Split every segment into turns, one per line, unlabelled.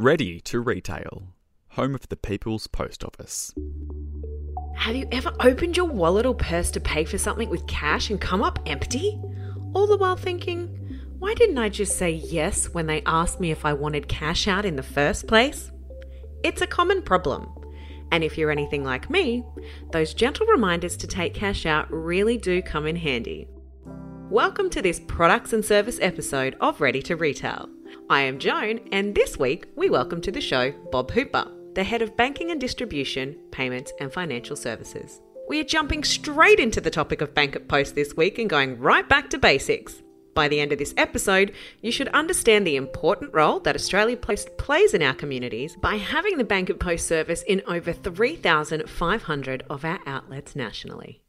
Ready to retail. Home of the People's Post Office.
Have you ever opened your wallet or purse to pay for something with cash and come up empty? All the while thinking, why didn't I just say yes when they asked me if I wanted cash out in the first place? It's a common problem. And if you're anything like me, those gentle reminders to take cash out really do come in handy. Welcome to this products and service episode of Ready to Retail. I am Joan, and this week we welcome to the show Bob Hooper, the head of banking and distribution, payments, and financial services. We are jumping straight into the topic of Bank at Post this week and going right back to basics. By the end of this episode, you should understand the important role that Australia Post plays in our communities by having the Bank at Post service in over 3,500 of our outlets nationally.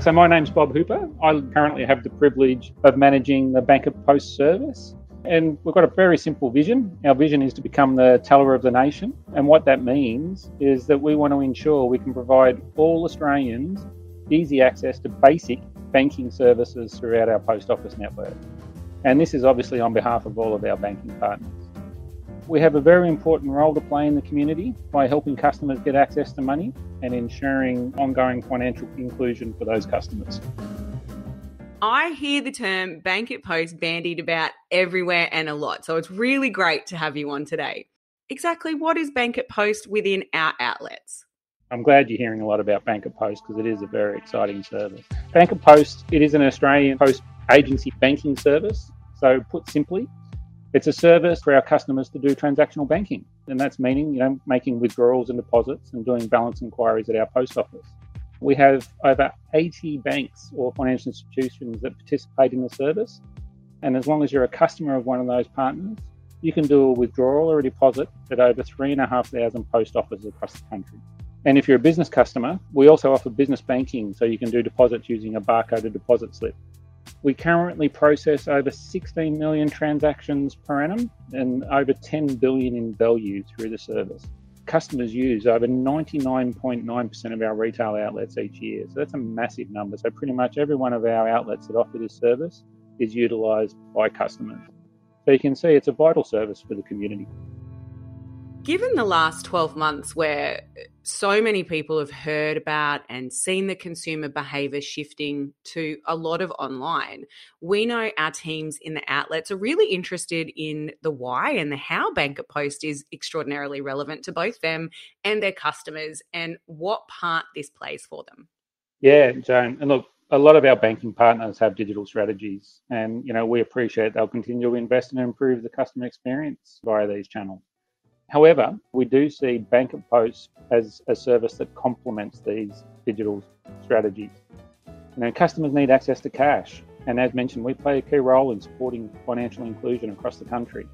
So, my name's Bob Hooper. I currently have the privilege of managing the Bank at Post service. And we've got a very simple vision. Our vision is to become the teller of the nation. And what that means is that we want to ensure we can provide all Australians easy access to basic banking services throughout our post office network. And this is obviously on behalf of all of our banking partners. We have a very important role to play in the community by helping customers get access to money and ensuring ongoing financial inclusion for those customers.
I hear the term Bank at Post bandied about everywhere and a lot, so it's really great to have you on today. Exactly what is Bank at Post within our outlets?
I'm glad you're hearing a lot about Bank at Post because it is a very exciting service. Bank at Post, it is an Australian post agency banking service. So put simply, it's a service for our customers to do transactional banking, and that's meaning, you know, making withdrawals and deposits and doing balance inquiries at our post office. We have over 80 banks or financial institutions that participate in the service, and as long as you're a customer of one of those partners, you can do a withdrawal or a deposit at over 3,500 post offices across the country. And if you're a business customer, we also offer business banking, so you can do deposits using a barcoded deposit slip. We currently process over 16 million transactions per annum and over 10 billion in value through the service. Customers use over 99.9% of our retail outlets each year. So that's a massive number. So pretty much every one of our outlets that offer this service is utilised by customers. So you can see it's a vital service for the community.
Given the last 12 months where so many people have heard about and seen the consumer behavior shifting to a lot of online, we know our teams in the outlets are really interested in the why and the how Bank at Post is extraordinarily relevant to both them and their customers and what part this plays for them.
Yeah, Joan. And look, a lot of our banking partners have digital strategies and you know we appreciate they'll continue to invest and improve the customer experience via these channels However, we do see Bank at Post as a service that complements these digital strategies. Know, customers need access to cash, and as mentioned, we play a key role in supporting financial inclusion across the country.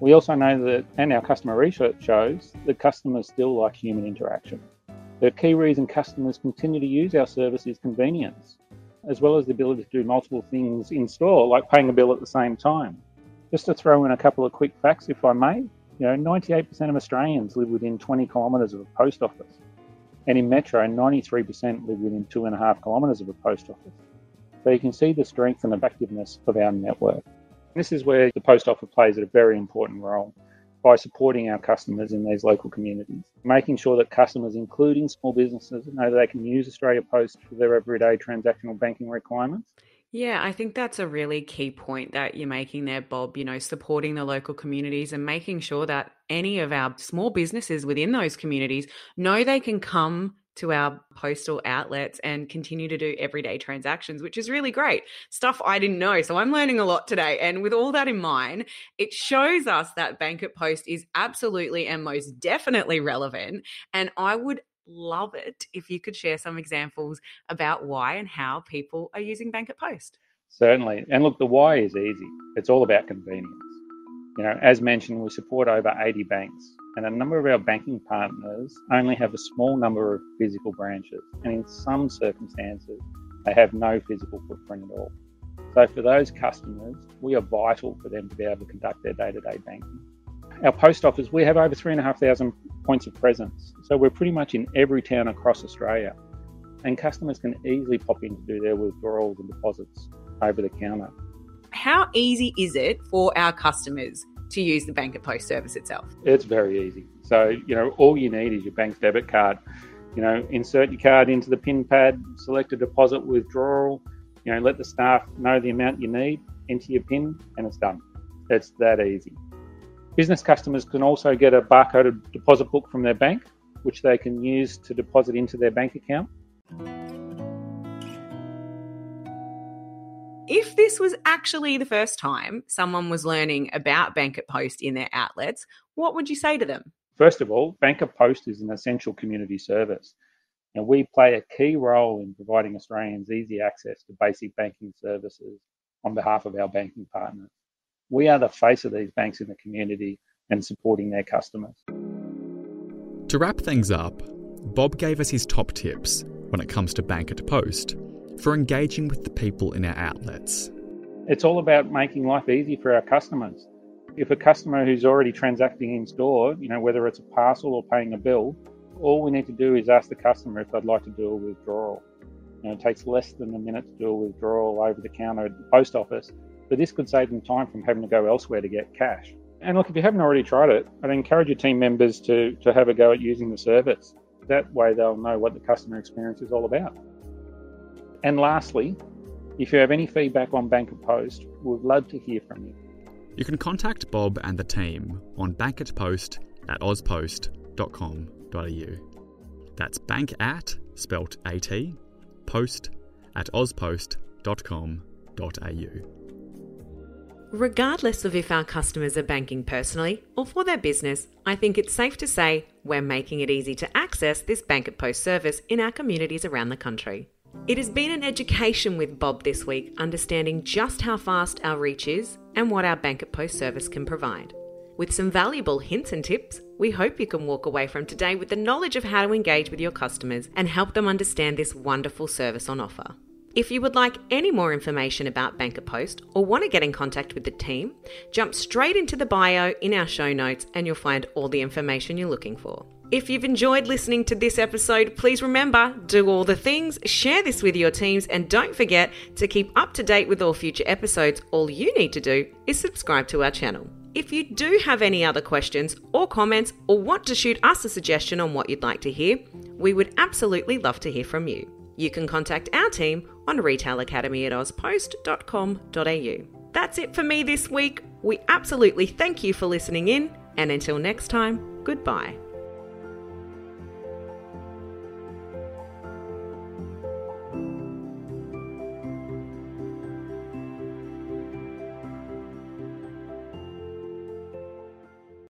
We also know that, and our customer research shows, that customers still like human interaction. The key reason customers continue to use our service is convenience, as well as the ability to do multiple things in store, like paying a bill at the same time. Just to throw in a couple of quick facts, if I may, you know, 98% of Australians live within 20 kilometres of a post office. And in Metro, 93% live within two and a half kilometres of a post office. So you can see the strength and effectiveness of our network. This is where the post office plays a very important role by supporting our customers in these local communities, making sure that customers, including small businesses, know that they can use Australia Post for their everyday transactional banking requirements
yeah, I think that's a really key point that you're making there, Bob. You know, supporting the local communities and making sure that any of our small businesses within those communities know they can come to our postal outlets and continue to do everyday transactions, which is really great. Stuff I didn't know. So I'm learning a lot today. And with all that in mind, it shows us that Bank at Post is absolutely and most definitely relevant. And I would love it if you could share some examples about why and how people are using Bank at Post.
Certainly. And look, the why is easy. It's all about convenience. You know, as mentioned, we support over 80 banks, and a number of our banking partners only have a small number of physical branches, and in some circumstances, they have no physical footprint at all. So, for those customers, we are vital for them to be able to conduct their day to day banking. Our post office, we have over 3,500 points of presence. So we're pretty much in every town across Australia. And customers can easily pop in to do their withdrawals and deposits over the counter.
How easy is it for our customers to use the Bank at Post service itself?
It's very easy. So, you know, all you need is your bank's debit card. You know, insert your card into the PIN pad, select a deposit withdrawal, you know, let the staff know the amount you need, enter your PIN, and it's done. It's that easy. Business customers can also get a barcoded deposit book from their bank, which they can use to deposit into their bank account.
If this was actually the first time someone was learning about Bank at Post in their outlets, what would you say to them?
First of all, Bank at Post is an essential community service. And we play a key role in providing Australians easy access to basic banking services on behalf of our banking partners. We are the face of these banks in the community and supporting their customers.
To wrap things up, Bob gave us his top tips when it comes to Bank at Post for engaging with the people in our outlets.
It's all about making life easy for our customers. If a customer who's already transacting in store, you know, whether it's a parcel or paying a bill, all we need to do is ask the customer if they'd like to do a withdrawal. You know, it takes less than a minute to do a withdrawal over the counter at the post office, but this could save them time from having to go elsewhere to get cash. And look, if you haven't already tried it, I'd encourage your team members to, to have a go at using the service. That way they'll know what the customer experience is all about. And lastly, if you have any feedback on Bank at Post, we'd love to hear from you.
You can contact Bob and the team on bankatpost at auspost.com.au. That's bank at, spelt AT, post at auspost.com.au.
Regardless of if our customers are banking personally or for their business, I think it's safe to say we're making it easy to access this Bank at Post service in our communities around the country. It has been an education with Bob this week, understanding just how fast our reach is and what our Bank at Post service can provide. With some valuable hints and tips, we hope you can walk away from today with the knowledge of how to engage with your customers and help them understand this wonderful service on offer. If you would like any more information about Bank at Post or want to get in contact with the team, jump straight into the bio in our show notes and you'll find all the information you're looking for. If you've enjoyed listening to this episode, please remember do all the things, share this with your teams, and don't forget to keep up to date with all future episodes. All you need to do is subscribe to our channel. If you do have any other questions or comments or want to shoot us a suggestion on what you'd like to hear, we would absolutely love to hear from you. You can contact our team on retailacademy at auspost.com.au. That's it for me this week. We absolutely thank you for listening in, and until next time, goodbye.